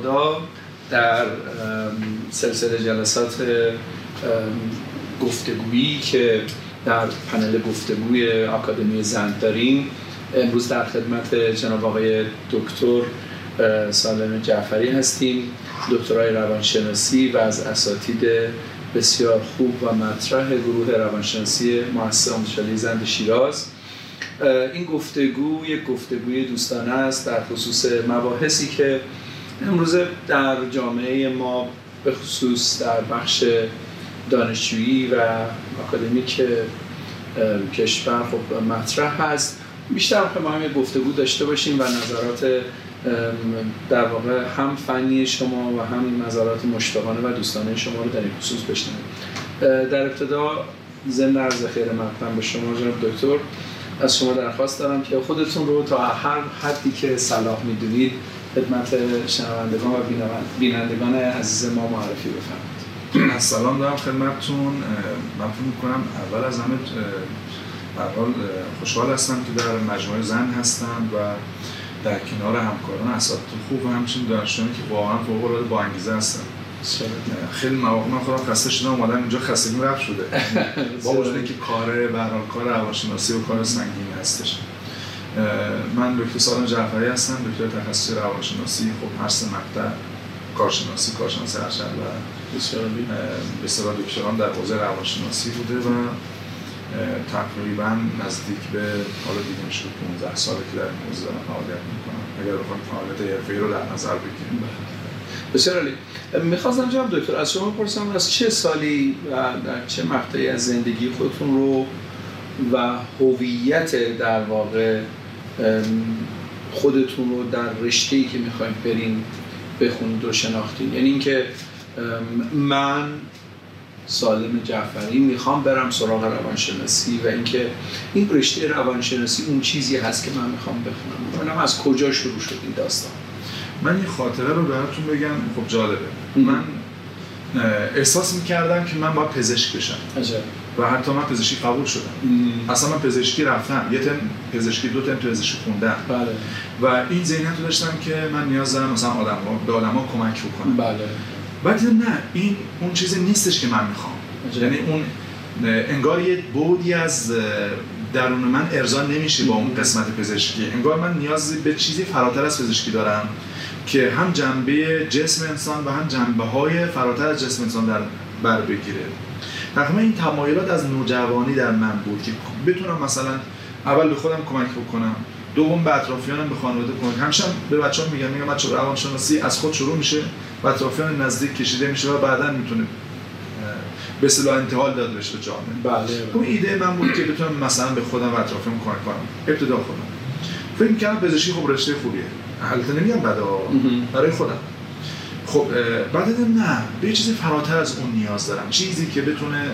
خدا در سلسله جلسات گفتگویی که در پنل گفتگوی آکادمی زند داریم امروز در خدمت جناب آقای دکتر سالم جعفری هستیم دکترای روانشناسی و از اساتید بسیار خوب و مطرح گروه روانشناسی مؤسسه آموزشی زند شیراز. این گفتگو یک گفتگوی دوستانه است در خصوص مباحثی که امروز در جامعه ما به خصوص در بخش دانشجویی و آکادمیک کشور خب مطرح هست. بیشتر ما هم گفتگو داشته باشیم و نظرات در واقع هم فنی شما و هم نظرات مشتاقانه و دوستانه شما رو در این خصوص بشنویم. در ابتدا ضمن عرض خیر مقدم به شما جناب دکتر از شما درخواست دارم که خودتون رو تا هر حدی که صلاح می‌دونید خدمت شنوندگان و بینندگان عزیز ما معرفی بفرمایید. سلام دارم خدمتتون. من فکر می‌کنم اول از همه حال خوشحال هستم که در مجموعه زن هستم و در کنار همکاران اساتید خوب و همچنین دانشجویانی که واقعا فوق العاده با انگیزه هستن. خیلی مواقع من خودم خسته شدم اومدم اینجا خستگی رفت شده. با وجود که کار به کار روانشناسی و کار سنگینی هستش. من دکتر سالم جعفری هستم دکتر تخصصی روانشناسی خب هر سه مقطع کارشناسی کارشناسی ارشد و به اصطلاح دکتران در حوزه روانشناسی بوده و تقریبا نزدیک به حالا دیگه میشه 15 ساله که در این حوزه دارم فعالیت می‌کنم. اگر بخوایم فعالیت حرفه‌ای رو در نظر بگیریم. بسیار عالی. می‌خواستم جناب دکتر از شما پرسم از چه سالی و در چه مقطعی از زندگی خودتون رو و هویت در واقع خودتون رو در رشته که می‌خوایم برین بخونید و شناختین یعنی اینکه من سالم جعفری می‌خوام برم سراغ روانشناسی و اینکه این رشته روانشناسی اون چیزی هست که من می‌خوام بخونم. منم از کجا شروع شد این داستان. من این خاطره رو براتون بگم. خب جالبه. من احساس می‌کردم که من باید پزشک بشم. و حتی من پزشکی قبول شدم. اصلا من پزشکی رفتم. یه تم پزشکی دو تم پزشکی خوندم. بله. و این ذهنیت رو داشتم که من نیاز دارم مثلا آدم ها به آدم ها کمک بکنم. بله. بعد نه این اون چیزی نیستش که من می‌خوام. یعنی اون انگار یه بودی از درون من ارضا نمیشه با اون قسمت پزشکی. انگار من نیازی به چیزی فراتر از پزشکی دارم که هم جنبه جسم انسان و هم جنبه های فراتر از جسم انسان در بر بگیره. تقریبا این تمایلات از نوجوانی در من بود که بتونم مثلا اول به خودم کمک بکنم دوم به اطرافیانم به خانواده کمک. همیشه به بچه‌ها میگم میگم بچه‌ها روانشناسی از خود شروع میشه و اطرافیان نزدیک کشیده میشه و بعدا می‌تونه به اصطلاح انتقال داده بشه به جامعه. بله. اون ایده من بود که بتونم مثلا به خودم و اطرافیانم کمک کنم. ابتدا خودم. فکر می‌کردم پزشکی خب رشته خوبیه. البته نمیگم بده برای خودم. خب بعد نه به چیزی فراتر از اون نیاز دارم. چیزی که بتونه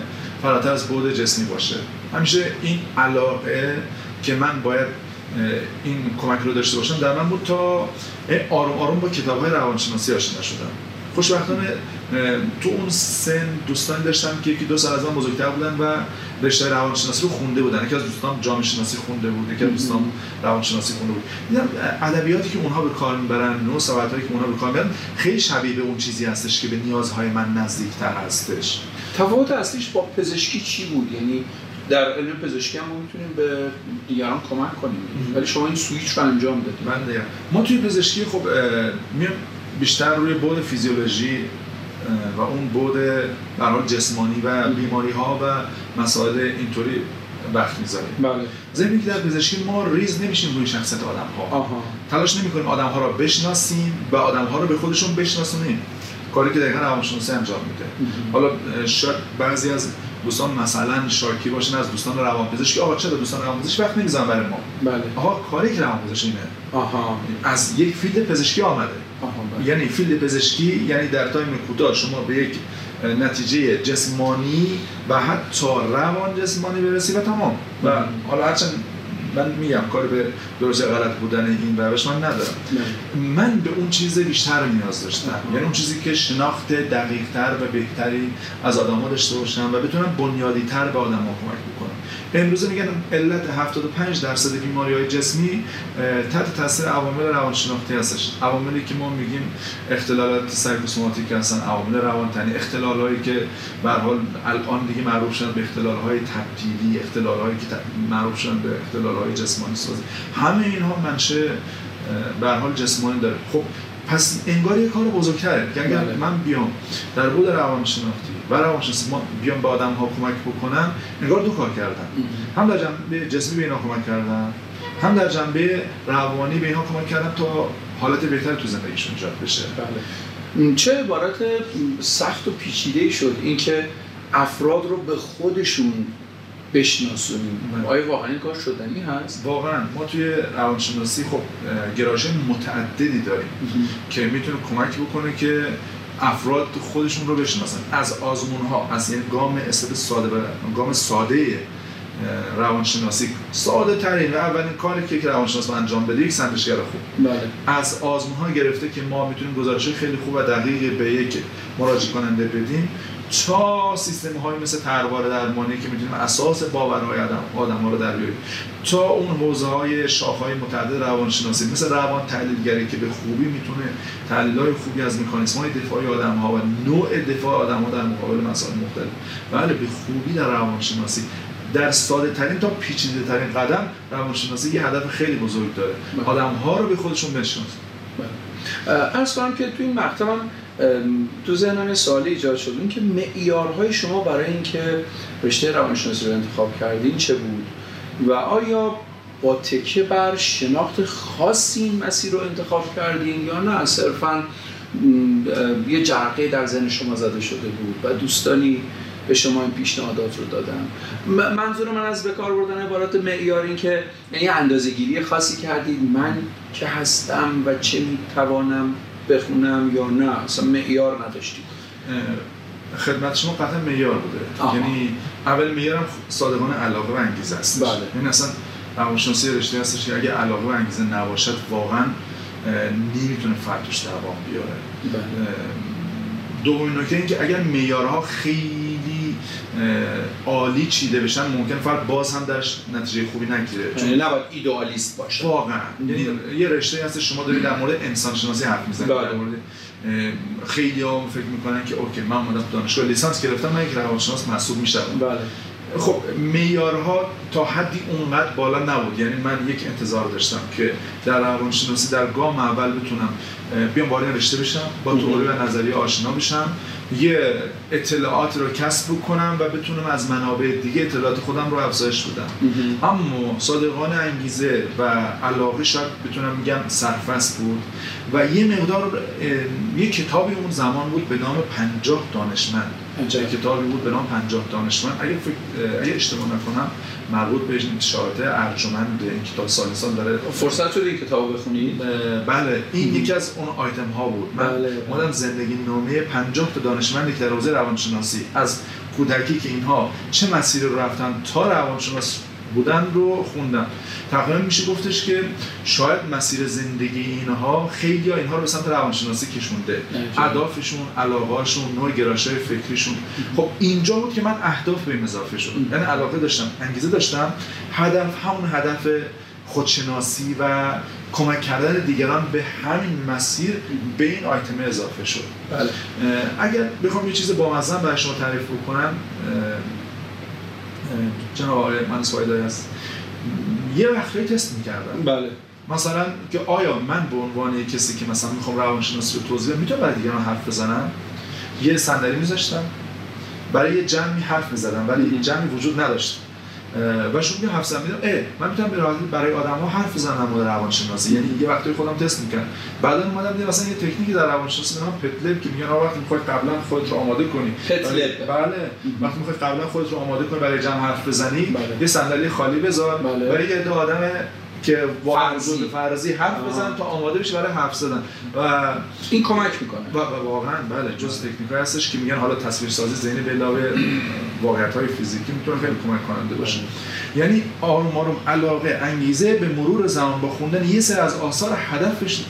فراتر از بود جسمی باشه. همیشه این علاقه که من باید این کمک رو داشته باشم در من بود تا آروم آروم با کتاب های روانشناسی آشنا شدم. خوشبختانه تو اون سن دوستانی داشتم که یکی دو سال از من بزرگتر بودن و رشته روانشناسی رو خونده بودن. یکی از دوستان جامعه شناسی خونده بود یکی از دوستان روانشناسی خونده بود. دیدم ادبیاتی که اونها به کار می‌برن نو سوالایی که اونها به کار می‌برن خیلی شبیه به اون چیزی هستش که به نیازهای من نزدیکتر هستش. تفاوت اصلیش با پزشکی چی بود؟ یعنی در علم پزشکی هم ما می‌تونیم به دیگران کمک کنیم. ولی شما این سویچ رو انجام دادید. من ما توی پزشکی خب میام بیشتر روی بود فیزیولوژی و اون بود در جسمانی و بیماری ها و مسائل اینطوری وقت می‌ذاریم بله. ضمن که در پزشکی ما ریز نمیشیم روی شخصیت آدم ها آها. تلاش نمی کنیم آدم ها را بشناسیم و آدم ها رو به خودشون بشناسونیم. کاری که دقیقا روانشناسی انجام میده. حالا شاید بعضی از دوستان مثلا شاکی باشن از دوستان روانپزشکی آقا چرا دوستان روانپزشکی وقت نمی‌ذارن برای ما؟ بله. آقا کاری که روانپزشکی اینه. آها. از یک field پزشکی آمده. یعنی field پزشکی یعنی در time کوتاه شما به یک نتیجه جسمانی و حتی روان جسمانی برسی و تمام. و حالا هرچند من میگم کار به درست غلط بودن این روش من ندارم من به اون چیز بیشتر نیاز داشتم. یعنی اون چیزی که شناخت دقیق تر و بهتری از آدم ها داشته باشم و بتونم بنیادی تر به آدم کمک بکنم. امروز میگن علت 75 درصد بیماری های جسمی تحت تاثیر عوامل روانشناختی هستش. عواملی که ما میگیم اختلالات سایکوسوماتیک هستن عوامل روانتنی. اختلالایی که به حال الان دیگه معروف شدن به اختلال های تبدیلی اختلال هایی که معروف شدن به اختلال های جسمانی سازی. همه اینها منشه به حال جسمانی داره. خب پس انگار یه کار بزرگتره. که اگر بله. من بیام در بود روانشناختی و روانشناسی ما بیام به آدم ها کمک بکنم انگار دو کار کردم. هم در جنبه جسمی به اینا کمک کردم هم در جنبه روانی به اینا کمک کردم تا حالت بهتر تو زندگیشون ایجاد بشه. بله. چه عبارت سخت و پیچیده شد اینکه افراد رو به خودشون بشناسونیم آیا واقعا این کار شدنی هست؟ واقعا. ما توی روانشناسی خب گرایش متعددی داریم که می‌تونه کمک بکنه که افراد خودشون رو بشناسن. از آزمون ها از یعنی گام استد ساده گام ساده روانشناسی. ساده ترین و اولین کاری که روانشناس انجام بده یک سنجشگر خوب. بله. از آزمون ها گرفته که ما می‌تونیم گزارش خیلی خوب و دقیق به یک مراجع کننده بدیم. تا سیستم های مثل تروار درمانی که می‌تونیم اساس باورهای آدم آدم ها رو در بیاریم. تا اون حوزه های شاخه های متعدد روانشناسی مثل روان تحلیلگری که به خوبی می‌تونه تحلیل های خوبی از مکانیسم های دفاعی آدم ها و نوع دفاع آدم ها در مقابل مسائل مختلف. بله به خوبی در روانشناسی. در ساده ترین تا پیچیده ترین قدم روانشناسی یه هدف خیلی بزرگ داره. بله. آدم ها رو به خودشون بشناسن ارز کنم که تو این مقطع تو ذهنم سوالی ایجاد شد. این که معیارهای شما برای اینکه رشته روانشناسی رو انتخاب کردین چه بود؟ و آیا با تکیه بر شناخت خاصی این مسیر رو انتخاب کردین یا نه؟ صرفا یه جرقه در ذهن شما زده شده بود و دوستانی به شما این پیشنهادات رو دادم منظور من از بکار بردن عبارت معیار این که یعنی اندازه گیری خاصی کردید. من که هستم و چه می‌توانم بخونم یا نه؟ اصلا معیار نداشتید خدمت شما قطعا معیار بوده. یعنی اول معیارم صادقانه علاقه و انگیزه است. بله. یعنی اصلا روانشناسی رشته هستش که اگه علاقه و انگیزه نباشد واقعا نمی‌تونه فرد دوام بیاره. بله. دومین نکته اینکه اگر معیارها خیلی عالی چیده بشن ممکن فرد باز هم درش نتیجه خوبی نگیره. چون یعنی نباید ایدئالیست باشه. واقعا. یعنی یه رشته هست شما دارید در مورد انسان شناسی حرف می‌زنید بله. در مورد خیلی ها فکر می‌کنن که اوکی من اومدم دانشگاه لیسانس گرفتم من یک روانشناس محسوب میشم بله. خب معیارها تا حدی اونقدر بالا نبود. یعنی من یک انتظار داشتم که در روانشناسی در گام اول بتونم بیام وارد رشته بشم با تئوری و نظریه آشنا بشم یه اطلاعات رو کسب کنم و بتونم از منابع دیگه اطلاعات خودم رو افزایش بدم. اما صادقانه انگیزه و علاقه شاید بتونم میگم سرفست بود و یه مقدار یه کتابی اون زمان بود به نام پنجاه دانشمند. یه کتابی بود به نام پنجاه دانشمند. اگه, اگه اشتباه نکنم مربوط به انتشارات ارجمند این کتاب سال سال داره. فرصت شده این کتاب بخونید بله. این یکی از اون آیتم ها بود. من بله. زندگی نامه 50 تا دانشمندی که در حوزه روانشناسی. از کودکی که اینها چه مسیری رو رفتن تا روانشناس بودن رو خوندم تقریبا میشه گفتش که شاید مسیر زندگی اینها خیلی اینها رو به سمت روانشناسی کشونده اهدافشون علاقه‌هاشون نوع گرایش‌های فکریشون. خب اینجا بود که من اهداف به اضافه شد یعنی علاقه داشتم انگیزه داشتم. هدف همون هدف خودشناسی و کمک کردن دیگران به همین مسیر به این آیتم اضافه شد. بله. اگر بخوام یه چیز با برای شما تعریف بکنم جناب آقای من سوایدای هست. یه وقتی تست می‌کردم. بله. مثلا که آیا من به عنوان کسی که مثلا می‌خوام روانشناسی رو توضیح بدم می‌تونم برای دیگران حرف بزنم؟ یه صندلی میذاشتم. برای یه جمعی حرف می‌زدم ولی این جمعی وجود نداشت. و شما میگم حفظم میدم اه من می‌تونم به راحتی برای آدم ها حرف بزنم مورد روانشناسی. یعنی یه وقتی خودم تست می‌کنم. بعدا اومدم دیدم مثلا یه تکنیکی در روانشناسی نام پتلب که میگن وقتی می‌خوای قبلا خودت رو آماده کنی. پتلب. بله. وقتی می‌خوای قبلا خودت رو آماده کنی برای جمع حرف بزنی بله. یه صندلی خالی بذار. بله. برای یه آدم که وجود فرضی. حرف بزن تا آماده بشه برای حرف زدن. و این کمک می‌کنه. و واقعا بله جز تکنیک هستش که میگن حالا تصویر سازی ذهنی به علاوه واقعیت های فیزیکی می‌تونه خیلی کمک کننده باشه. یعنی آروم آروم علاقه انگیزه به مرور زمان با خوندن یه سر از آثار هدفش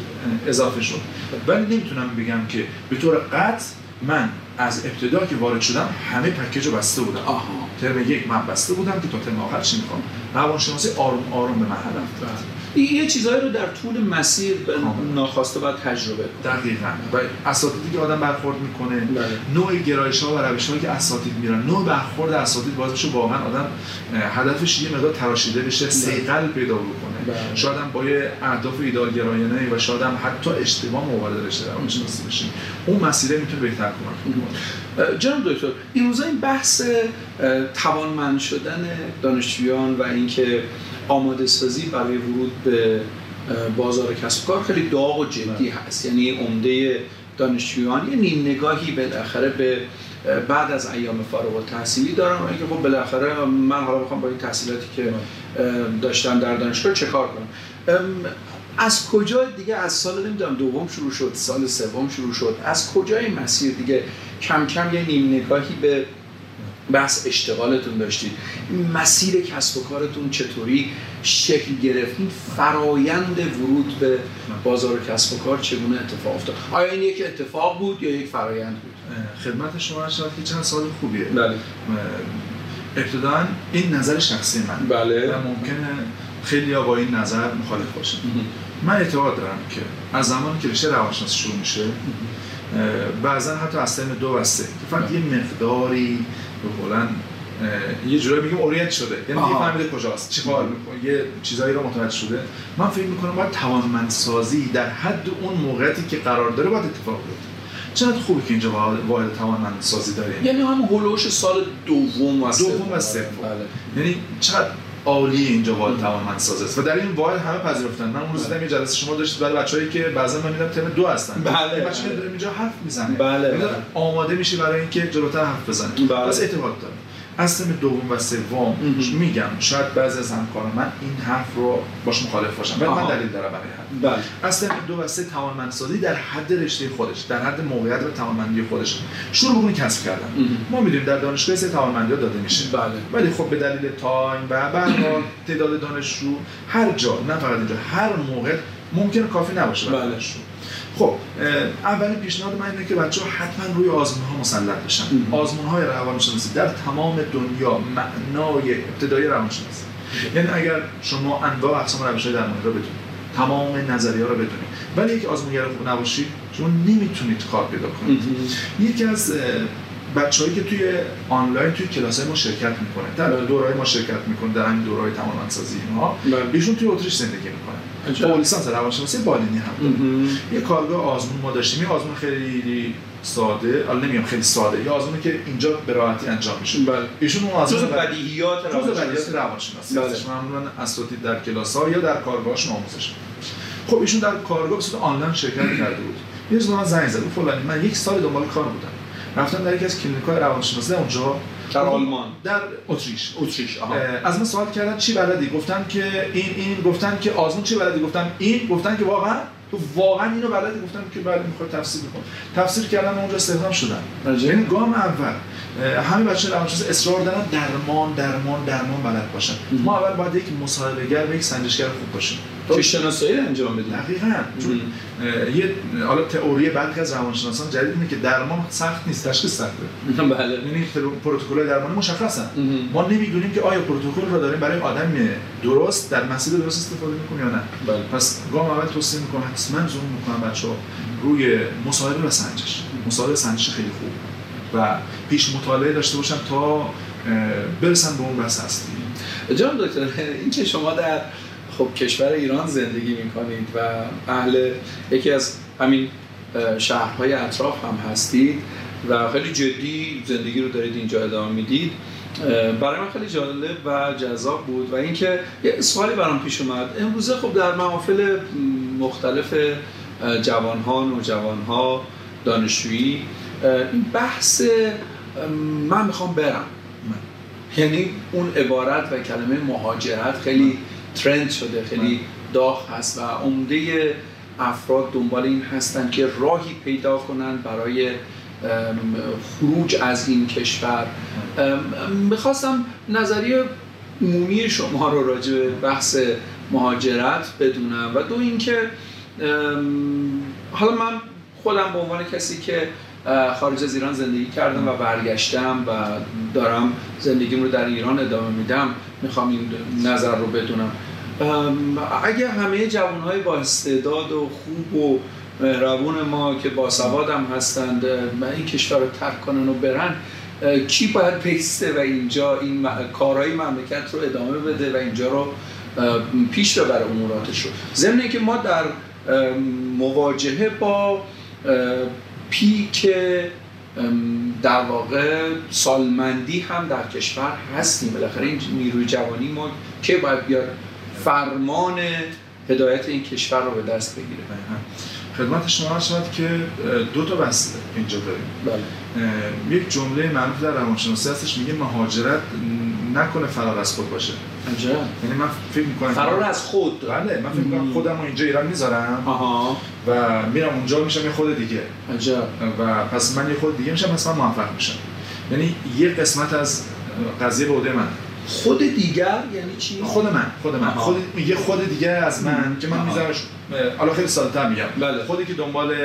اضافه شد. ولی نمی‌تونم بگم که به طور قطع من از ابتدا که وارد شدم همه پکیج رو بسته بودم آها. ترم یک من بسته بودم که تا ترم آخر چی می‌خوام؟ روانشناسی آروم آروم به من هدف این یه چیزهایی رو در طول مسیر کاملا. ناخواسته باید تجربه. دقیقا و اساتیدی که آدم برخورد می‌کنه بله. نوع گرایش ها و روش هایی که اساتید میرن نوع برخورد اساتید باعث بشه واقعا آدم هدفش یه مقدار تراشیده بشه سیقل پیدا بکنه بله. شاید هم با یه اهداف ایدال گرایانه و شاید هم حتی اشتباه وارد رشته روانشناسی بشیم اون مسیره می‌تونه بهتر کمک کنه جناب دکتر این روزا این بحث توانمند شدن دانشجویان و اینکه آماده سازی برای ورود به بازار کسب و کار خیلی داغ و جدی هست. یعنی عمده دانشجویان یه نیم نگاهی بالاخره به بعد از ایام فارغ التحصیلی دارن و اینکه خب بالاخره من حالا می‌خوام با این تحصیلاتی که اه، داشتم در دانشگاه چه کار کنم؟ از کجا دیگه از سال نمی‌دونم دوم شروع شد سال سوم شروع شد از کجای مسیر دیگه کم کم یه نیم نگاهی به بحث اشتغالتون داشتید. این مسیر کسب و کارتون چطوری شکل گرفت؟ این فرایند ورود به بازار کسب و کار چگونه اتفاق افتاد؟ آیا این یک اتفاق بود یا یک فرایند بود؟ خدمت شما شاید که چند سال خوبیه. بله. ابتدا این نظر شخصی من. بله. و ممکنه خیلی با این نظر مخالف باشن. من اعتقاد دارم که از زمانی که رشته روانشناسی شروع میشه بعضا حتی از ترم دو و سه. که فقط یه مقداری به قولن یه جورایی میگیم اورینت شده. یعنی دیگه. فهمیده کجاست چی کار می‌کنه یه چیزایی رو متوجه شده. من فکر می‌کنم باید توانمندسازی در حد اون موقعیتی که قرار داره باید اتفاق بیفته. چقدر خوبه که اینجا واحد واحد توانمندسازی داریم. یعنی هم هلوش سال دوم و سوم. دوم و سوم. بله. یعنی چقدر عالی اینجا واحد توانمندسازی است و در این واحد همه پذیرفتن من اون روز دیدم یه جلسه شما داشتید برای بچه‌ای که بعضا من میدم ترم دو هستن بله، این بچه بله. داره اینجا حرف می‌زنه بله، بله. آماده میشه برای اینکه جلوتر حرف بزنه بله. پس اعتقاد دارم از ترم دوم و سوم. میگم شاید بعضی از همکاران من این حرف رو باش مخالف باشم ولی من. دلیل دارم برای حرف بله اصلا دو و سه توانمندسازی در حد رشته خودش در حد موقعیت و توانمندی خودش شروع بکنه کسب کردن. ما می‌دونیم در دانشگاه سه توانمندی ها داده میشه بله ولی خب به دلیل time و حال تعداد دانشجو هر جا نه فقط اینجا هر موقع ممکن کافی نباشه برای بله. دانشجو خب اولین پیشنهاد من اینه که بچه ها حتما روی آزمون ها مسلط بشن. آزمون های روانشناسی در تمام دنیا معنای ابتدایی روانشناسی یعنی اگر شما انواع اقسام روش های درمانی رو بدونید تمام نظریه ها رو بدونید ولی یک آزمونگر خوب نباشید شما نمی‌تونید کار پیدا کنید. یکی از بچه‌هایی که توی آنلاین توی کلاس ما شرکت می‌کنه در دورهای ما شرکت می‌کنه در همین دورهای توانمندسازی اینها بله. ایشون توی اتریش زندگی می‌کنه. با لیسانس روانشناسی بالینی هم. یه کارگاه آزمون ما داشتیم یه آزمون خیلی ساده حالا نمیگم خیلی ساده یه آزمونی که اینجا به راحتی انجام میشه بله ایشون اون آزمون بدیهیات روانشناسی. بدیهیات روانشناسی بله. معمولا اساتید در کلاس ها یا در کارگاهشون آموزش می‌دن. خب ایشون در کارگاه به صورت آنلاین شرکت کرده بود یه روز من زنگ زد فلانی من یک سال دنبال کار بودم رفتم در یکی از کلینیک‌های روانشناسی اونجا. در آلمان. در اتریش. اتریش آها. از من سوال کردن چی بلدی؟ گفتم که این این گفتن که آزمون چی بلدی؟ گفتم این گفتن که واقعا تو واقعا اینو بلدی؟ گفتم که بله می‌خواد تفسیر بکن تفسیر کردم اونجا استخدام عجب. یعنی گام اول همه بچه روانشناسی اصرار دارن درمان درمان درمان بلد باشن. ما اول باید یک مصاحبهگر و یک سنجشگر خوب باشیم. که شناسایی انجام بدیم دقیقاً. چون یه حالا تئوری برخی از روانشناسان جدید اینه که درمان سخت نیست تشخیص سخته. بله. یعنی پروتکل درمانی مشخصن. ما نمی‌دونیم که آیا پروتکل رو داریم برای آدم درست در مسیر درست استفاده می‌کنه یا نه. بله. پس گام اول توصیه می‌کنم حتما زوم می‌کنم بچه روی مصاحبه و سنجش. مصاحبه سنجش خیلی خوب. و پیش مطالعه داشته باشم تا اه، برسن به اون بس هستی جان دکتر این که شما در خب کشور ایران زندگی می‌کنید و اهل یکی از همین شهرهای اطراف هم هستید و خیلی جدی زندگی رو دارید اینجا ادامه می‌دید. برای من خیلی جالب و جذاب بود و اینکه یه سوالی برام پیش اومد. امروزه خب در محافل مختلف جوانها نوجوانها دانشجویی این بحث من می‌خوام برم. یعنی اون عبارت و کلمه مهاجرت خیلی ترند شده. خیلی داغ هست و عمده افراد دنبال این هستن که راهی پیدا کنن برای خروج از این کشور. ام، می‌خواستم نظریه عمومی شما رو راجع به بحث مهاجرت بدونم و دو اینکه حالا من خودم به عنوان کسی که خارج از ایران زندگی کردم و برگشتم و دارم زندگیم رو در ایران ادامه میدم می‌خوام این نظر رو بدونم. اگه همه جوانهای با استعداد و خوب و مهربون ما که با سواد هم هستند این کشور رو ترک کنن و برن کی باید بیسته و اینجا این کارهای مملکت رو ادامه بده و اینجا رو پیش ببره اموراتش رو ضمن که ما در مواجهه با پیک در واقع سالمندی هم در کشور هستیم. بالاخره این نیروی جوانی ما که باید بیاد فرمان هدایت این کشور رو به دست بگیره. خدمت شما شد که دو تا بحث اینجا داریم. بله. یک جمله معروف در روانشناسی هستش میگه مهاجرت نکنه فرار از خود باشه. یعنی من فکر می‌کنم فرار از خود. بله من فکر می‌کنم خودم رو اینجا ایران می‌ذارم آها. و میرم اونجا میشم یه خود دیگه. عجب. و پس من یه خود دیگه میشم پس من موفق میشم. یعنی یه قسمت از قضیه به من. خود دیگر یعنی چی؟ خود من خود من. خود یه خود دیگه از من که من میذارمش حالا خیلی ساده‌تر میگم. بله. خودی که دنبال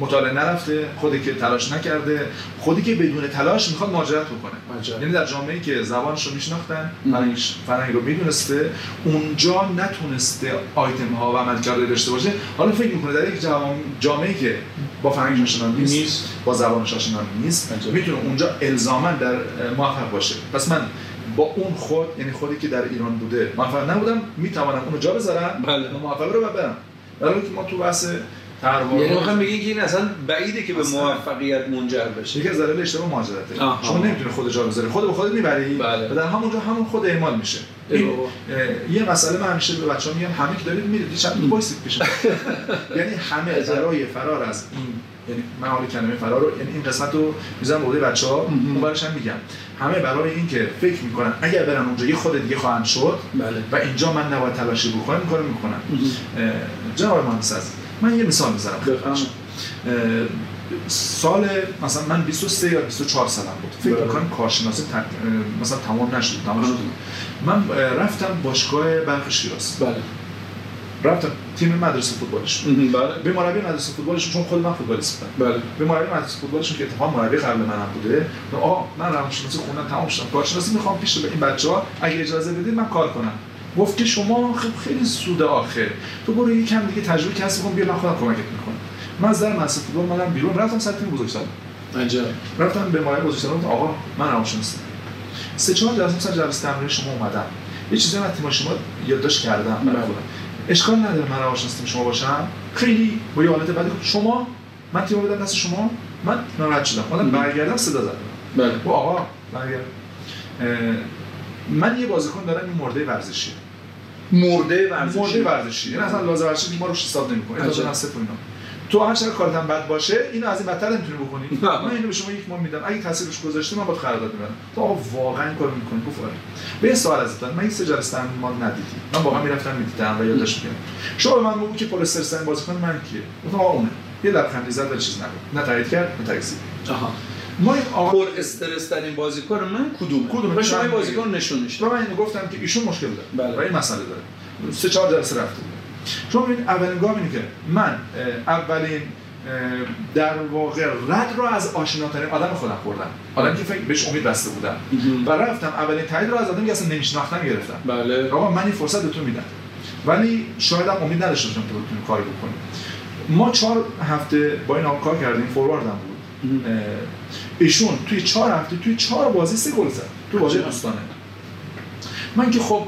مطالعه نرفته خودی که تلاش نکرده خودی که بدون تلاش می‌خواد مهاجرت بکنه. یعنی در جامعه که زبانش رو میشناختن فرهنگ رو می‌دونسته اونجا نتونسته آیتم ها و عملکرد داشته باشه. حالا فکر می‌کنه در یک جامعه که با فرهنگش آشنا نیست, با زبانش آشنا نیست می‌تونه اونجا الزاما در موفق باشه. پس من با اون خود یعنی خودی که در ایران بوده موفق نبودم می‌توانم اونو جا بذارم بله. موفق رو برم. برای که ما تو بحث یعنی می‌خوام بگین که این اصلا بعیده که به موفقیت منجر بشه. یکی از دلایل اشتباه مهاجرته. شما نمی‌تونی خود جا بذاری. خود به خودت می‌بری بله. و در همونجا همون خود اعمال میشه. این یه مسئله من همیشه به بچه‌ها میگم همه که دارید میرید چند وایسید پیش یعنی همه برای فرار از این یعنی من حالا کلمه فرار رو یعنی این قسمت رو می‌ذارم به بچه‌ها. اون هم میگم. همه برای اینکه فکر می‌کنن اگر برن اونجا یه خود دیگه خواهند شد بله. و اینجا من نباید تلاشی بکنم می‌کنم. می‌کنم جناب مهندس من یه مثال می‌ذارم سال مثلا من 23 یا 24 سالم بود. فکر بله. می‌کنم کارشناسی مثلا تمام نشد تمام شد. من رفتم باشگاه برق شیراز. بله. رفتم تیم مدرسه فوتبالش. بله. به مربی مدرسه فوتبالشون چون خود من فوتبالیست بودم. بله. به مربی مدرسه فوتبالشون که اتفاقا مربی قبل منم بوده آ من روانشناسی خوندم تمام شدم کارشناسی می‌خوام پیش به این بچه‌ها اگه اجازه بدید من کار کنم. گفت که شما خب خیلی سود آخر تو برو یکم دیگه تجربه کسب کن بیا من خودم کمکت می‌کنم. من از در مدرسه فوتبال منم بیرون رفتم سر تیم بزرگسال عجب. رفتم به بزرگسال گفتم آقا من روانشناسی سه چهار جلسه مثلا جلسه تمرین شما اومدم. یه چیزی من تیم شما یادداشت کردم برای خودم. اشکال نداره من روانشناس شما باشم. خیلی با یه حالت بعدی شما من تیم بدم دست شما. من ناراحت شدم. اومدم برگردم صدا زدم. بله. آقا برگرد. من یه بازیکن دارم این مرده ورزشی مرده ورزشی. مرده ورزشی. یعنی اصلا لازم ورزشی ما رو حساب نمی‌کنه. اجازه نسه تو اینا. تو هر چقدر کارت بد باشه اینو از این بدتر نمی‌تونی بکنی. من اینو به شما یک ماه میدم. اگه تاثیرش گذاشته من باید قرارداد می‌برم تو آقا واقعا کار می‌کنی گفت آره. به سوال ازت من این سه جلسه ما ندیدی من واقعا می‌رفتم می‌دیدم و یادش میگم شما به من بگو که پلیستر بازیکن من کیه؟ گفتم آقا اونه. یه لبخندی زد و چیز نگفت نه تایید کرد نه تکذیب. ما آقا پر استرس ترین بازیکن من کدوم کدوم شما این بازیکن نشون و من اینو گفتم که ایشون مشکل داره. بله. و این مسئله داره. سه چهار جلسه رفته. شما ببینید اولین گام اینه که من اولین در واقع رد رو از آشناترین آدم خودم خوردم. آدمی که فکر بهش امید بسته بودم. و رفتم. اولین تایید رو از آدمی که اصلا نمیشناختم گرفتم. بله. آقا من این فرصت بهتون میدم. ولی شاید هم امید نداشته باشم که بتونیم کاری بکنیم ما چهار هفته با این کار کردیم. فورواردم بود. ایشون توی چهار هفته توی چهار بازی سه گل زد تو بازی دوستانه. من که خب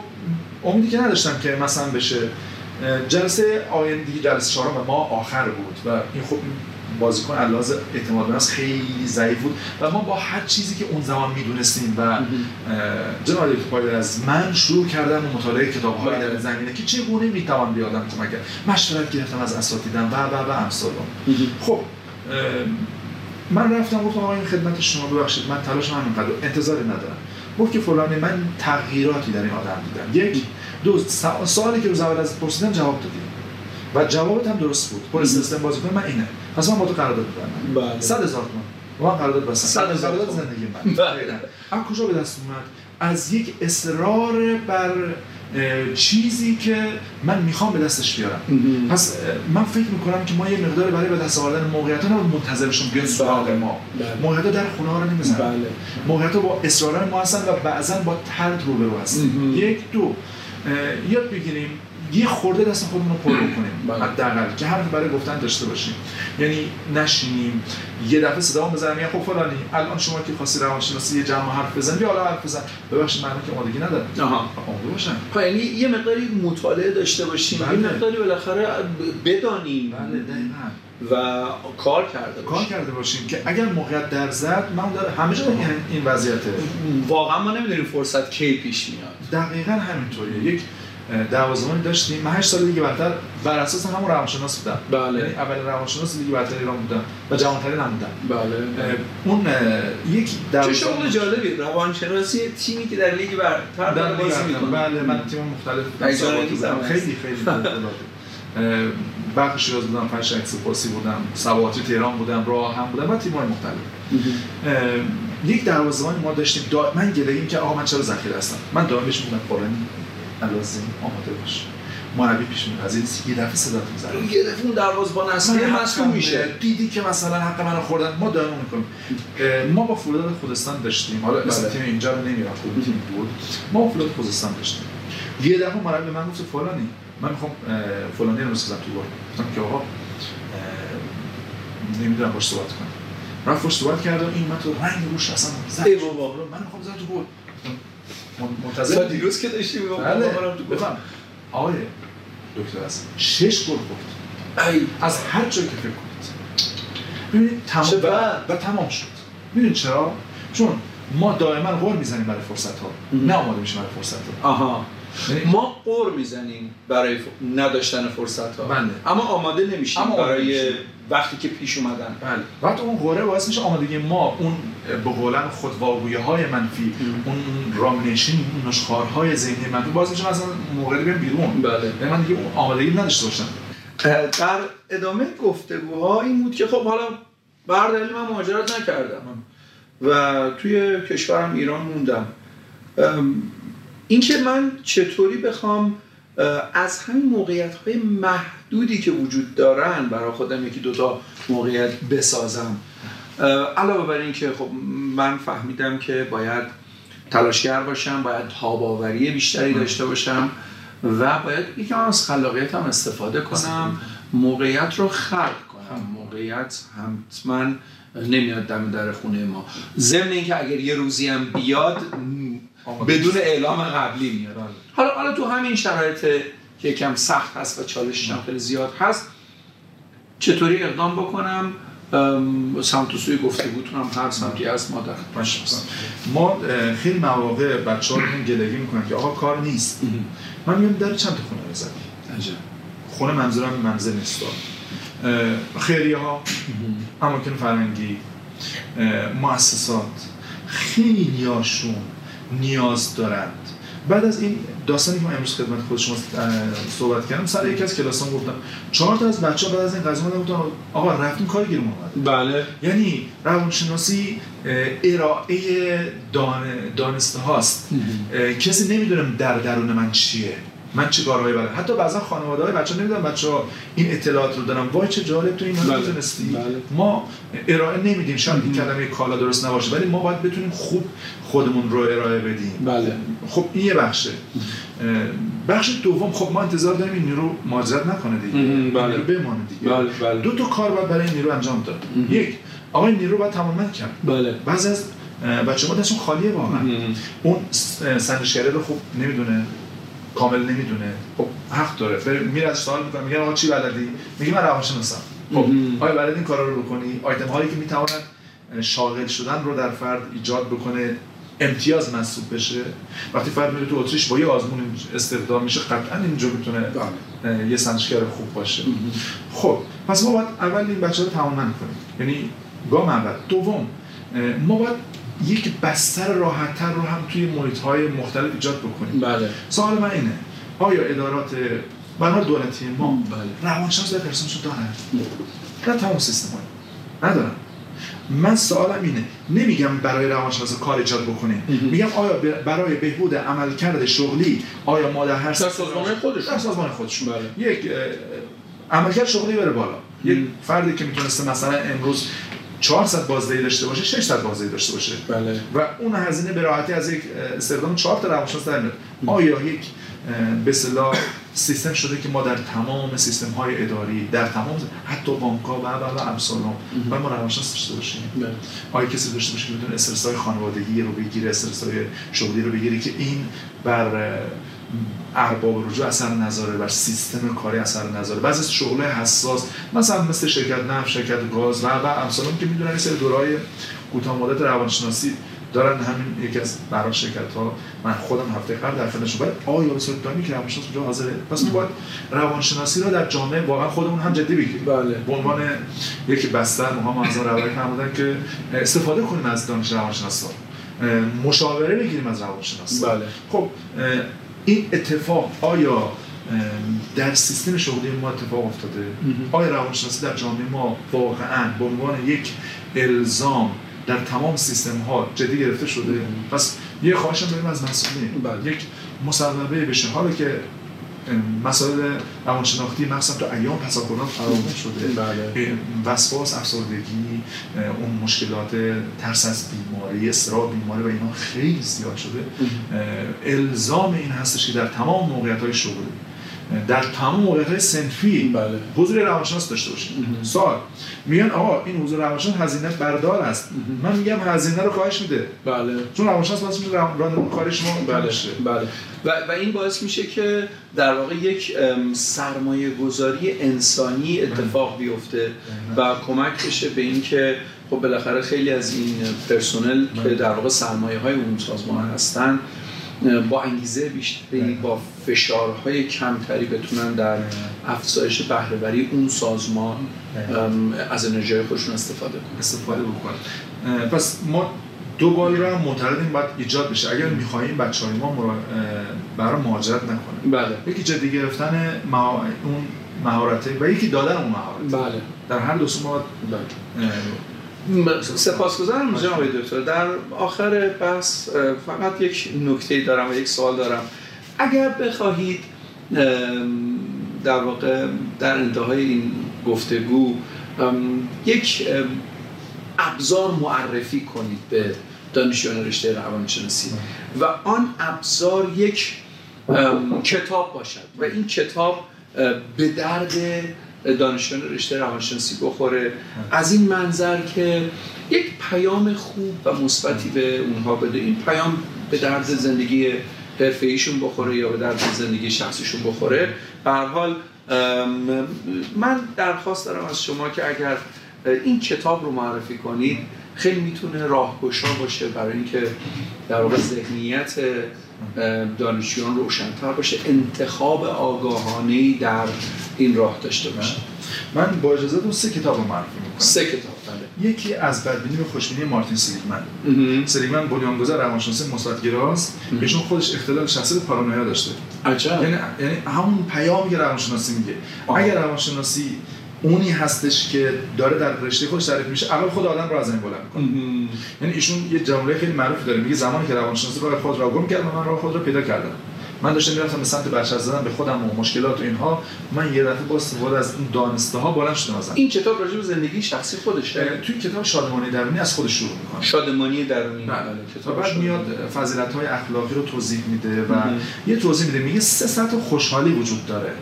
امیدی که نداشتم که مثلا بشه. جلسه آینده جلسه چهارم ما آخر بود و این خب بازیکن علاوه اعتماد به نفس خیلی ضعیف بود و ما با هر چیزی که اون زمان می‌دونستیم و جناب دکتر از من شروع کردم و مطالعه کتاب‌های در زمینه که چگونه می‌توان به آدم کمک کرد مشورت گرفتم از اساتیدم و و و امثال خب من رفتم گفتم آقا این خدمت شما ببخشید من تلاش من اینقدر انتظاری ندارم. گفت که فلانی من تغییراتی در این آدم دیدم. یک دو سوالی که روز اول از پرسیدم جواب دادی. و جوابت هم درست بود. پر سیستم بازی من اینه. پس من با تو قرارداد می‌بندم. بله. 100 هزار تومان. من قرارداد بستم 100 هزار زندگی من. بله. اما کجا به دست اومد؟ از یک اصرار بر چیزی که من می‌خوام به دستش بیارم پس من فکر می‌کنم که ما یه مقدار برای به دست آوردن موقعیت ها منتظر باشیم بیان سراغ. ما بله. موقعیت ها در خونه ها رو نمی‌زنن بله. موقعیت ها با اصرار ما هستن و بعضا با ترد روبرو هستن. یک دو یاد بگیریم یه خورده دست خودمون رو پر بکنیم. بله. حداقل. که حرف برای گفتن داشته باشیم. یعنی نشینیم. یه دفعه صدا بزنیم. یه خب فلانی الان شما که خواستی روانشناسی یه جمع حرف بزنی بیا حالا حرف بزن. ببخشید من که آمادگی ندارم آها. آماده باشم خب یعنی یه مقداری مطالعه داشته باشیم. بله. یه مقداری بالاخره بدانیم. بله دقیقاً. و کار کرده کار باشیم. کرده باشیم که اگر موقعیت در زد من داره همه جا این, این وضعیته. واقعا ما نمی‌دونیم فرصت کی پیش میاد. دقیقا همینطوریه. یک اه، دوازدهمانی داشتیم. من هشت سال دیگه برتر بر اساس همون روانشناس بودم. بله. یعنی اول روانشناس لیگ برتر ایران بودم و جوانترین هم بودم. بله. اون یک چه دوازدهم شغل جالبی. روانشناسی تیمی که در لیگ برتر در بازی برتر. می‌کنه. بله من تیم مختلف بودم. خیلی خیلی برق شیراز بودم فرش اکسپورسی بودم سواتی تهران بودم راه هم بودم و تیم‌های مختلف. یک دروازه‌بان ما داشتیم. دا... من گله‌ایم که آقا من چرا ذخیره هستم؟ من دائم بهش میگم لازم آماده باش مربی پیش میاد از این یه دفعه صدا می‌زنه یه دفعه اون دروازه‌بان اصلی من مصدوم میشه. دیدی که مثلا حق منو خوردن. ما دائم می‌کنیم. ما با فولاد خوزستان داشتیم. حالا اسم بله. تیم اینجا رو نمیرم. خوب تیم بود. ما با فولاد خوزستان داشتیم. یه دفعه مربی به من گفت فلانی. من می‌خوام فلانی رو بسازم تو گل گفتم که آقا نمی‌دونم باش صحبت کنم. رفت باش صحبت کرد و این من تو رنگ روش اصلا زد. ای بابا. من می‌خوام بزنم تو گل منتظر؟ دیروز که می‌گفتم بله. آقای دکتر هست شش گل خورد ای. از هر جایی که فکر کنید. ببینید تمام و, تمام شد. ببینید چرا؟ چون ما دائما قول می‌زنیم برای فرصت ها نه آماده میشیم برای فرصت ها آها. یعنی ما قور می‌زنیم برای ف... نداشتن فرصت ها بله. اما آماده نمیشیم اما برای. وقتی که پیش اومدن. بله. وقتی اون قوره باعث میشه آمادگی ما اون به قولن خودواگویی های منفی اون رامنشین اون نشخارهای ذهنی منفی باعث میشه مثلا موقعی بیام بیرون. بله. یعنی من دیگه اون آمادگی نداشته باشم. در ادامه گفتگوها این بود که خب حالا بر دلیل من مهاجرت نکردم. و توی کشورم ایران موندم. اینکه من چطوری بخوام از همین موقعیت های محدودی که وجود دارن برای خودم یکی دوتا موقعیت بسازم. علاوه بر اینکه خب من فهمیدم که باید تلاشگر باشم باید تاباوری بیشتری داشته باشم و باید یکم از خلاقیتم استفاده کنم موقعیت رو خلق کنم. موقعیت حتما نمیاد دم در خونه ما. ضمن اینکه اگر یه روزی هم بیاد بدون اعلام قبلی میاد. بله. حالا حالا تو همین شرایط که یکم سخت هست و چالشش هم خیلی زیاد هست چطوری اقدام بکنم؟ سمت و سوی گفتگوتون هم هر سمتی هست ما در. ما خیلی مواقع بچه ها رو گلگی می‌کنن که آقا کار نیست. من میگم در چند تا خونه رو زدی. خونه منظورم منزل نیست. خیریه ها اماکن فرنگی مؤسسات خیلی هاشون نیاز دارند. بعد از این داستانی که من امروز خدمت خود شما صحبت کردم سر یکی از کلاسام گفتم چهار تا از بچه ها بعد از این قضیه اومدن گفتن آقا رفتیم کار گیرمون اومد بله. یعنی روانشناسی ارائه دان... دانسته هاست کسی نمی‌دونم در درون من چیه. من چه کارهایی برای حتی بعضا خانواده های بچه نمی‌دونم بچه ها این اطلاعات رو دارم وای چه جالب تو این بله. می‌دونستی بله. ما ارائه نمیدیم. شاید این کلمه کالا درست نباشه ولی ما باید بتونیم خوب خودمون رو ارائه بدیم. بله. خب این یه بخشه. بخش دوم خب ما انتظار داریم این نیرو مهاجرت نکنه دیگه. بله. نیرو بمانه دیگه. بله، بله. دو تا کار باید برای نیرو انجام داد. یک آقای نیرو باید تماما کرد. بله. بعضی از بچه ما دستشون خالیه واقعا. اون س- اه، سندشگری رو خوب نمی‌دونه. کامل نمی‌دونه. خب حق داره. میره از سوال می‌کنه میگه آقا چی بلدی؟ میگه من روانشناسم. خب. آیا بلد این کارا رو بکنی؟ آیتم هایی که می‌تواند شاغل شدن رو در فرد ایجاد بکنه امتیاز محسوب بشه. وقتی فرد میره تو اتریش با یه آزمون استخدام میشه قطعا اینجا می‌تونه بله. یه سندشگر خوب باشه. خب پس ما باید اول این بچه رو تمام کنیم یعنی گام اول. دوم ما باید یک بستر راحتتر رو هم توی محیط های مختلف ایجاد بکنیم. بله. سوال من اینه آیا ادارات برنامه دولتی ما بله. روانشناس در پرسنلشون دارن؟ نه تمام سیستم های. ندارن. من سوالم اینه نمیگم برای روانشناس کار ایجاد بکنیم. میگم آیا برای بهبود عملکرد شغلی آیا ما در هر سازمان خودشون. در سازمان خودشون. بله. یک عملکرد شغلی بره بالا. یک فردی که می‌تونسته مثلا امروز 400 بازدهی داشته باشه 600 بازدهی داشته باشه. بله. و اون هزینه به راحتی از یک استخدام 4 تا روانشناس در میاد. آیا یک به اصطلاح سیستم شده که ما در تمام سیستم های اداری در تمام حتی بانک ها و و و امثال و ما روانشناس داشته باشیم؟ بله. آیا کسی داشته باشه که بتونه استرس های خانوادگی رو بگیره استرس های شغلی رو بگیره که این بر ارباب رجوع اثر نذاره بر سیستم کاری اثر نذاره. بعضی از شغل حساس مثلا مثل شرکت نفت شرکت گاز و و امثال هم که می‌دونن این سری دورای کوتاه مدت روانشناسی دارن همین یکی از برای شرکت ها من خودم هفته قبل در خدمتشون باید آیا به صورت دائمی که روانشناس اونجا حاضره. پس ما باید روانشناسی رو در جامعه واقعا خودمون هم جدی بگیریم. بله. به عنوان یک بستر ما از روایت فرمودن که استفاده کنیم از دانش روانشناسا. مشاوره بگیریم از روانشناسا. بله. خب این اتفاق آیا در سیستم شغلی ما اتفاق افتاده؟ آیا روانشناسی در جامعه ما واقعا به عنوان یک الزام در تمام سیستم ها جدی گرفته شده؟ پس یه خواهشم داریم از مسئولین بله. یک مصوبه بشه. حالا که مسائل روانشناختی مخصوصا تو ایام پس از فراوان شده. بله. وسواس افسردگی اون مشکلات ترس از بیماری استراب بیماری و اینا خیلی زیاد شده. الزام این هستش که در تمام موقعیت های شغلی در تمام موقعیت های سنفی بله. حضور روانشناس داشته باشیم. مهم. سوال. میگن آقا این حضور روانشناس هزینه بردار است. من میگم هزینه رو کاهش میده. بله. چون روانشناس رو- راندمان کار شما بله. بله. و, و این باعث میشه که در واقع یک سرمایه گذاری انسانی اتفاق بیفته و کمک بشه به اینکه خب بالاخره خیلی از این پرسنل که. در واقع سرمایه های اون سازمان هستن با انگیزه بیشتری. با فشارهای کمتری بتونن در افزایش بهرهوری اون سازمان از انرژی خودشون استفاده کنن استفاده بکنن پس ما دو بال رو هم معتقدیم باید ایجاد بشه. اگر می‌خواهیم بچه های ما مرا... برای مهاجرت نکنه بله. یکی جدی گرفتن مها... اون مهارته و یکی دادن اون مهارت بله. در هر دو سو ما بله. اه، سپاسگزارم جناب دکتر. در آخر بحث فقط یک نکته دارم و یک سوال دارم. اگر بخواهید در واقع در انتهای این گفتگو یک ابزار معرفی کنید به دانشجویان رشته روانشناسی. و آن ابزار یک کتاب باشد. و این کتاب به درد دانشجویان رشته روانشناسی بخوره. از این منظر که یک پیام خوب و مثبتی به اونها بده. این پیام به درد زندگی حرفه‌ایشون بخوره یا به درد زندگی شخصیشون بخوره. به هر حال من درخواست دارم از شما که اگر این کتاب رو معرفی کنید خیلی می‌تونه راهگشا باشه برای اینکه در واقع ذهنیت دانشجویان روشنتر باشه. انتخاب آگاهانه در این راه داشته باشه. من با اجازهتون سه کتاب رو معرفی می‌کنم. سه کتاب بله. یکی از بدبینی به خوشبینی مارتین سلیگمن. سلیگمن بنیانگذار روانشناسی مثبت‌گراست. ایشون خودش اختلال شخصیت پارانویا داشته. عجب. یعنی یعنی همون پیامی که روانشناسی میگه. اگر روانشناسی اونی هستش که داره در رشته خودش تعریف میشه. اول خود آدم رو از این بلند می‌کنه. یعنی ایشون یه جمله خیلی معروفی داره. میگه زمانی که روانشناسی راه خود را گم کرد من راه خود را پیدا کردم. من داشتم می‌رفتم به سمت برچسب زدن به خودم و مشکلات و اینها من یه دفعه با استفاده از اون دانسته ها بلند شدم ازم این کتاب راجع به زندگی شخصی خودشه توی کتاب شادمانی درونی از خودش شروع می‌کنه شادمانی درونی بله. بله تا بعد. میاد فضیلت های اخلاقی رو توضیح میده و مهم. یه توضیح میده میگه سه سطح خوشحالی وجود داره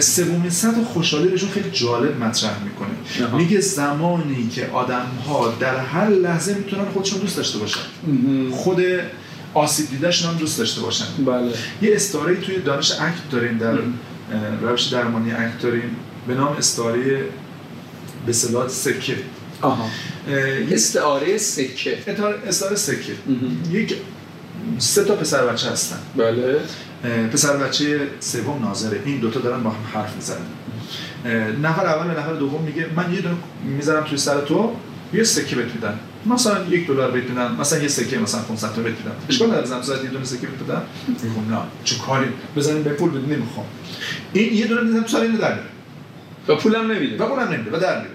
سومین سطح خوشحالی رو خیلی جالب مطرح می‌کنه آها. میگه زمانی که آدم ها در هر لحظه می‌تونن خودشون دوست داشته باشن. خود آسیب دیدهشون هم دوست داشته باشن. بله. یه استعاره توی دانش اکت داریم در روش درمانی اکت داریم. به نام استعاره به صلاح سکه. آها. اه، یه استعاره سکه. استعاره- سکه. یک سه تا پسر بچه هستن. بله. پسر بچه سوم ناظره. این دوتا دارن با هم حرف می‌زنن. نفر اول به نفر دوم میگه من یه دونه می‌ذارم توی سر تو یه سکه بهت میدم. مثلا یک دلار میدم مثلا یه سکه مثلا 500 تومن میدم اشکال نداره زن یه دونه سکه بدم میگم نه. چه کاری؟ بزنیم به پول بدون نمی‌خوام. این یه دونه می‌ذارم سر اینو در و پولم نمیده. و اونم نمیده و در میره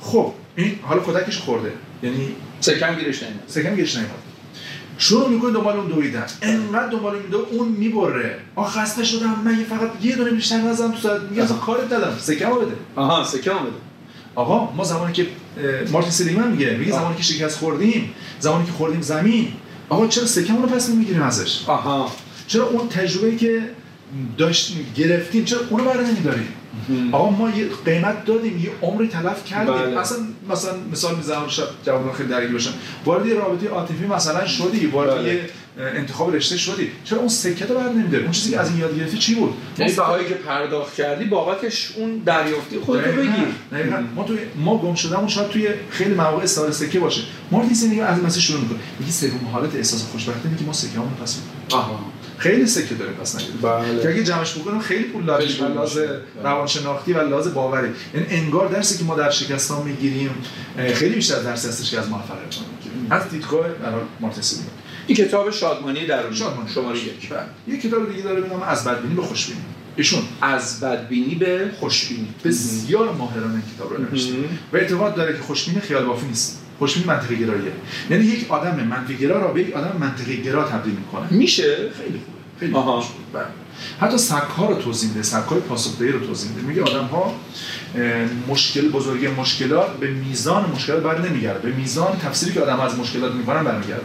خب این حالا کتکش خورده. یعنی سکم گیرش نمیاد سکم گیرش نمیاد شروع می‌کنه دنبال اون دویدن. انقدر دنبال دو اون می‌بره. آ خسته شدم من فقط یه دونه بیشتر نزدم تو ساعت میگه اصلا کارت دادم سکم بده. آها سکم بده. آقا ما زمانی که مارتین سلیمان میگه میگه زمانی که شکست خوردیم زمانی که خوردیم زمین. آقا چرا سکم رو پس نمی‌گیریم ازش؟ آها. چرا اون تجربه که داشتیم گرفتیم. چرا اونو بر نمیداریم آقا ما یه قیمت دادیم یه عمری تلف کردیم. بله. اصلا مثلا مثال می‌زنم شاید جواب خیلی درگیر باشن. وارد یه رابطه عاطفی مثلا شدی وارد بله. انتخاب رشته شدی. چرا اون سکه رو بر نمیداری؟ اون چیزی که از این یاد گرفتی چی بود؟ یعنی بهایی که پرداخت کردی بابتش اون دریافتی خودتو دقیقاً. بگیر. ما توی ما گم شدمون شاید توی خیلی مواقع استفاده سکه باشه. مارتین سینگر از این مسیر شروع می‌کنه. میگه سوم حالت احساس خوشبختی که ما سکه همون پس می‌دیم. خیلی سکه داره پس نگیره بله. که اگه جمعش بکنم خیلی پول داره خیلی و لحاظ میشه. روانشناختی و لحاظ باوری یعنی انگار درسی که ما در شکستان می‌گیریم خیلی بیشتر درسی هستش که از موفقیت می‌گیریم از دیدگاه برای مارتین سینگر این کتاب شادمانی درونی شادمانی. شماره یک بله. یه کتاب دیگه داره به نام از بدبینی به خوشبینی ایشون از بدبینی به خوشبینی بسیار ماهرانه کتاب رو نوشته. و اعتقاد داره که خوشبینی خیال بافی نیست خوشبینی منطقی گراییه. یعنی یک آدم منطقی گرا را به یک آدم منطقی گرا تبدیل می‌کنه. میشه؟ خیلی خوبه. خیلی آها. خوبه. بله. حتی سبک ها رو توضیح میده. سبک های پاسخدهی رو توضیح میده. میگه آدم ها مشکل بزرگی مشکلات به میزان مشکلات بر نمیگرده. به میزان تفسیری که آدم از مشکلات می‌کنن برمیگرده.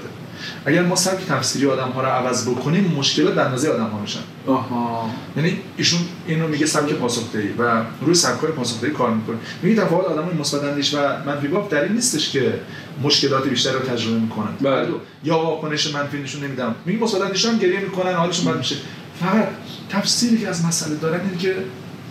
اگر ما سبک تفسیری آدم ها رو عوض بکنیم مشکلات به اندازه آدم ها میشن. آها. یعنی ایشون اینو میگه سبک پاسخدهی و روی سبک‌های پاسخدهی کار می‌کنه. میگه تفاوت آدمای مثبت اندیش و منفی باف در این نیستش که مشکلات بیشتر رو تجربه می‌کنن. بله. یا واکنش منفی نشون نمیدم میگه مثبت اندیش هم گریه می‌کنن حالشون بد میشه. فقط تفسیری که از مسئله دارن اینه که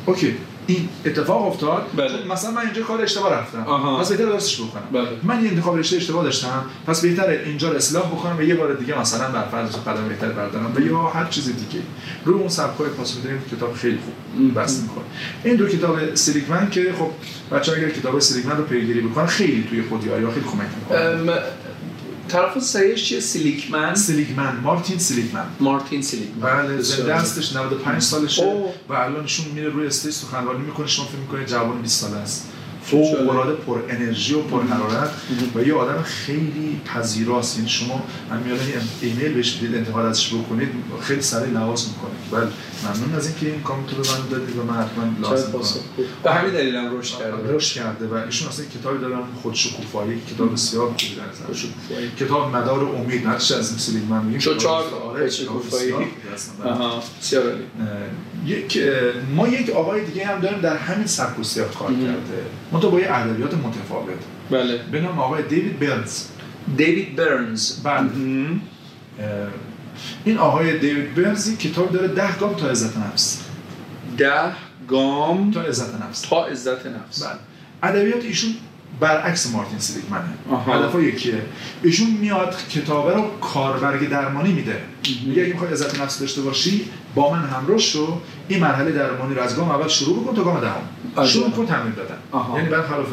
اوکی این اتفاق افتاد بله. خب مثلا من اینجا کار اشتباه رفتم آها. پس بهتر درستش بکنم بله. من یه انتخاب رشته اشتباه داشتم پس بهتره اینجا رو اصلاح بکنم و یه بار دیگه مثلا بر فرض قدم بهتر بردارم و یا هر چیز دیگه روی اون سبکای پاسخگویی کتاب خیلی خوب. بحث می‌کنه این دو کتاب سلیگمن که خب بچه‌ها اگر کتاب سلیگمن رو پیگیری بکنن خیلی توی خودیاری خیلی کمک می‌کنه تلفظ صحیحش چیه؟ سلیگمن سلیگمن مارتین سلیگمن مارتین سلیگمن بله زنده هستش 95 سالشه. و الان ایشون میره روی stage سخنرانی می‌کنه. شما فکر می‌کنه جوان 20 ساله است. فوق العاده پر انرژی و پر حرارت و یه آدم خیلی پذیراست. یعنی شما همین الان یه ایمیل بهش بدید انتقاد ازش بکنید خیلی سریع لحاظ می‌کنه بله ممنون از اینکه این کامنت رو به من دادید و من حتما لازم. به همین دلیل هم رشد کرده. رشد کرده و ایشون اصلا کتابی دارن خودشکوفایی کتاب بسیار خوبی در نظر. کتاب مدار امید نقش از سلیگمن میگیم شد چهار آره، خودشکوفایی. یک ما یک آقای دیگه هم داریم در همین سبک و سیاق کار. کرده. منتها با یه ادبیات متفاوت. بله. به نام آقای دیوید برنز. دیوید برنز. بله. این آقای دیوید برنز کتاب داره ده گام تا عزت نفس. ده گام تا عزت نفس. تا عزت نفس. بله. ادبیات ایشون برعکس مارتین سلیگمنه آها. هدفها یکیه. ایشون میاد کتابه رو کاربرگ درمانی میده. میگه اگه می‌خوای عزت نفس داشته باشی با من همراه شو. این مرحله درمانی رو از گام اول شروع بکن تا گام دهم. شروع کن تمرین دادن. آها. یعنی برخلاف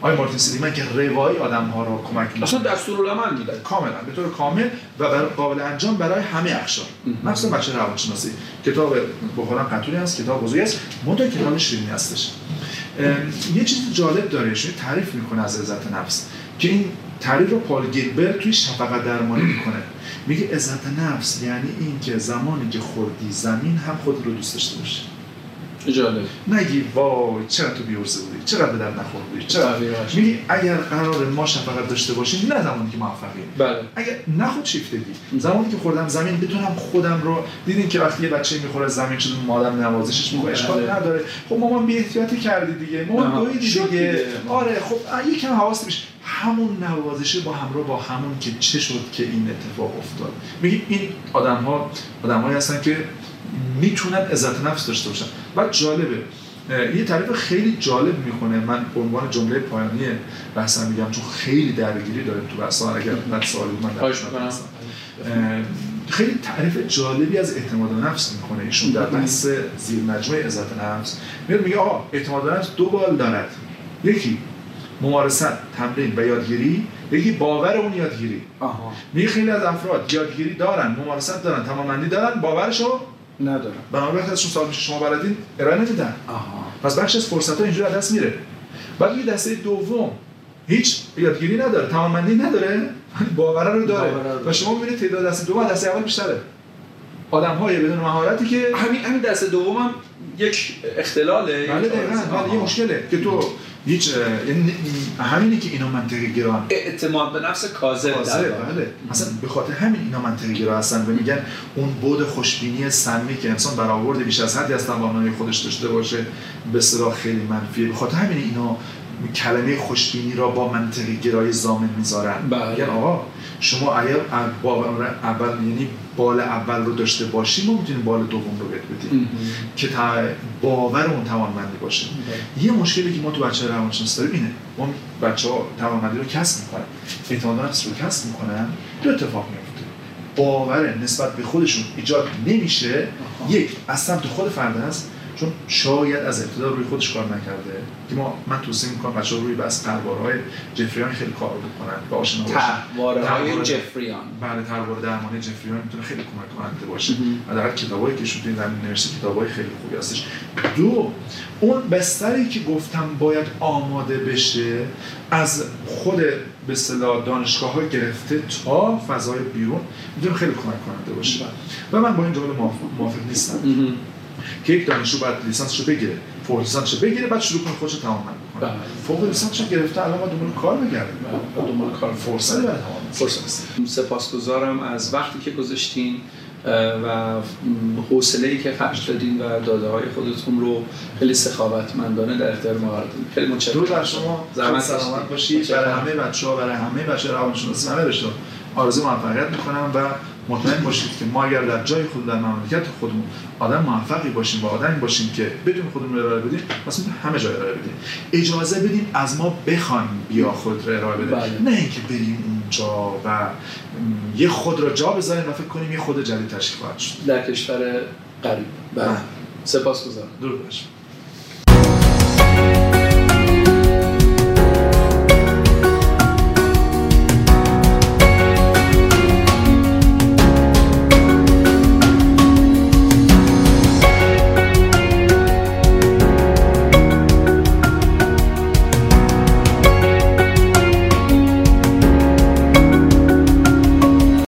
آقای مارتین سلیگمن که روایی آدم ها رو کمک می‌کنه اصلا دستورالعمل میدن کاملا به طور کامل و بر قابل انجام برای همه اقشار. مخصوصا بچه روانشناسی. کتاب بخورم قطوری هست کتاب بزرگی است منتها کتاب شیرینی هستش. یه چیز جالب داره تعریف می‌کنه از عزت نفس که این تعریف رو پال گیلبرت توی شفقت درمانی می‌کنه. میگه عزت نفس یعنی این که زمانی که خوردی زمین هم خود رو دوست داشته باشی جالب. نگی وای چرا تو بیورزه بودی چقدر به درد نخور بودی؟ چرا بله، باشه. میگی اگر قرار ما شفقت داشته باشیم نه زمانی که موفقیم بله. اگه نه خود شیفتگی زمانی که خوردم زمین بتونم خودم رو دیدین که وقتی یه بچه می‌خوره زمین شده مادم نوازشش می‌کنه اشکال بله. نداره. خب مامان بی احتیاطی کردی دیگه. مامان. دویدی دیگه. دیگه. آره خب یکم حواس بیش همون نوازشه با همراه با همون که چه شد که این اتفاق افتاد. میگی این آدم ها آدم هستن که می‌تونن عزت نفس داشته باشن. و جالبه یه تعریف خیلی جالب می‌کنه من به عنوان جمله پایانی بحثم میگم چون خیلی درگیری داریم تو بحثا اگر بعد سوالی من خیلی تعریف جالبی از اعتماد به نفس می‌کنه ایشون در بحث زیر مجموعه عزت نفس میاد میگه آقا اعتماد به نفس دو بال دارد. یکی ممارست تمرین و یادگیری. یکی باور اون یادگیری. آها. میگه خیلی از افراد یادگیری دارن ممارست دارن تمامندی دارن باورشو ندارم. بنابراین وقتی ازشون سوال میشه شما بلدین؟ ارائه نمیدن آها. پس بخش از فرصت ها اینجوری دست میره. بعد میگه دسته دوم هیچ یادگیری نداره توانمندی نداره باور رو داره. و شما می‌بینید تعداد دست دوم دست اول بیشتره. آدم های بدون مهارتی که همین همین دست دوم هم یک اختلاله. بله دقیقاً. بله یه مشکله که تو هیچ یعنی همینه که اینا منطقی گران اعتماد به نفس کاذب بله. مثلا به خاطر همین اینا منطقی گرا هستن و میگن اون بود خوشبینی سمی که انسان برآورد بیش از حدی از توانایی خودش داشته باشه به اصطلاح خیلی منفیه. به خاطر همین اینا کلمه خوشبینی را با منطقی گرای زامن می‌ذارن. بله. آقا شما اگر باور اول یعنی بال اول رو داشته باشیم ما می‌تونیم بال دوم رو بهت بدیم. که باور اون توانمندی باشه. بله. یه مشکلی که ما تو بچه روانشناسی داریم اینه. ما بچه ها توانمندی رو کسب می‌کنن. اعتماد نفس رو کسب می‌کنن. دو اتفاق میفته باور نسبت به خودشون ایجاد نمیشه. یک از سمت خود فرد هست. چون شاید از ابتدا روی خودش کار نکرده که ما من توصیه می‌کنم بچه‌ها روی بس های جفریان خیلی کار بکنن و آشنا باشن. جفریان. بله تروار درمانی جفریان می‌تونه خیلی کمک کننده باشه و در کتابایی که شده در نوشته کتابای خیلی خوبی هستش. دو اون بستری که گفتم باید آماده بشه از خود به اصطلاح دانشگاه ها گرفته تا فضای بیرون می‌تونه خیلی کمک کننده باشه. و من با این جمله موافق نیستم. که یک دانشجو باید لیسانسشو بگیره فوق لیسانسشو بگیره بعد شروع کنه خودش تمام کنه بله. فوق لیسانسشو گرفته الان ما دنبال کار بگرده. دنبال کار فرصت برای فرصت سپاسگزارم از وقتی که گذاشتین و حوصله ای که خرج دادین و داده های خودتون رو خیلی سخاوتمندانه در اختیار ما قرار دادین. خیلی متشکرم. در شما. زحمت سلامت باشید. برای همه بچه‌ها برای همه بچه روانشناسی همه رشته آرزو موفقیت می‌کنم و مطمئن باشید که ما اگر در جای خود در مملکت خودمون آدم موفقی باشیم و آدمی باشیم که بدون خودمون ارائه بدیم پس همه جای ارائه بدیم. اجازه بدیم از ما بخوان بیا خود را ارائه بده بله. نه اینکه بریم اونجا و یه خود را جا بذاریم و فکر کنیم یه خود جدید تشکیل خواهد شد. در کشور غریب. بله. سپاسگزارم. درود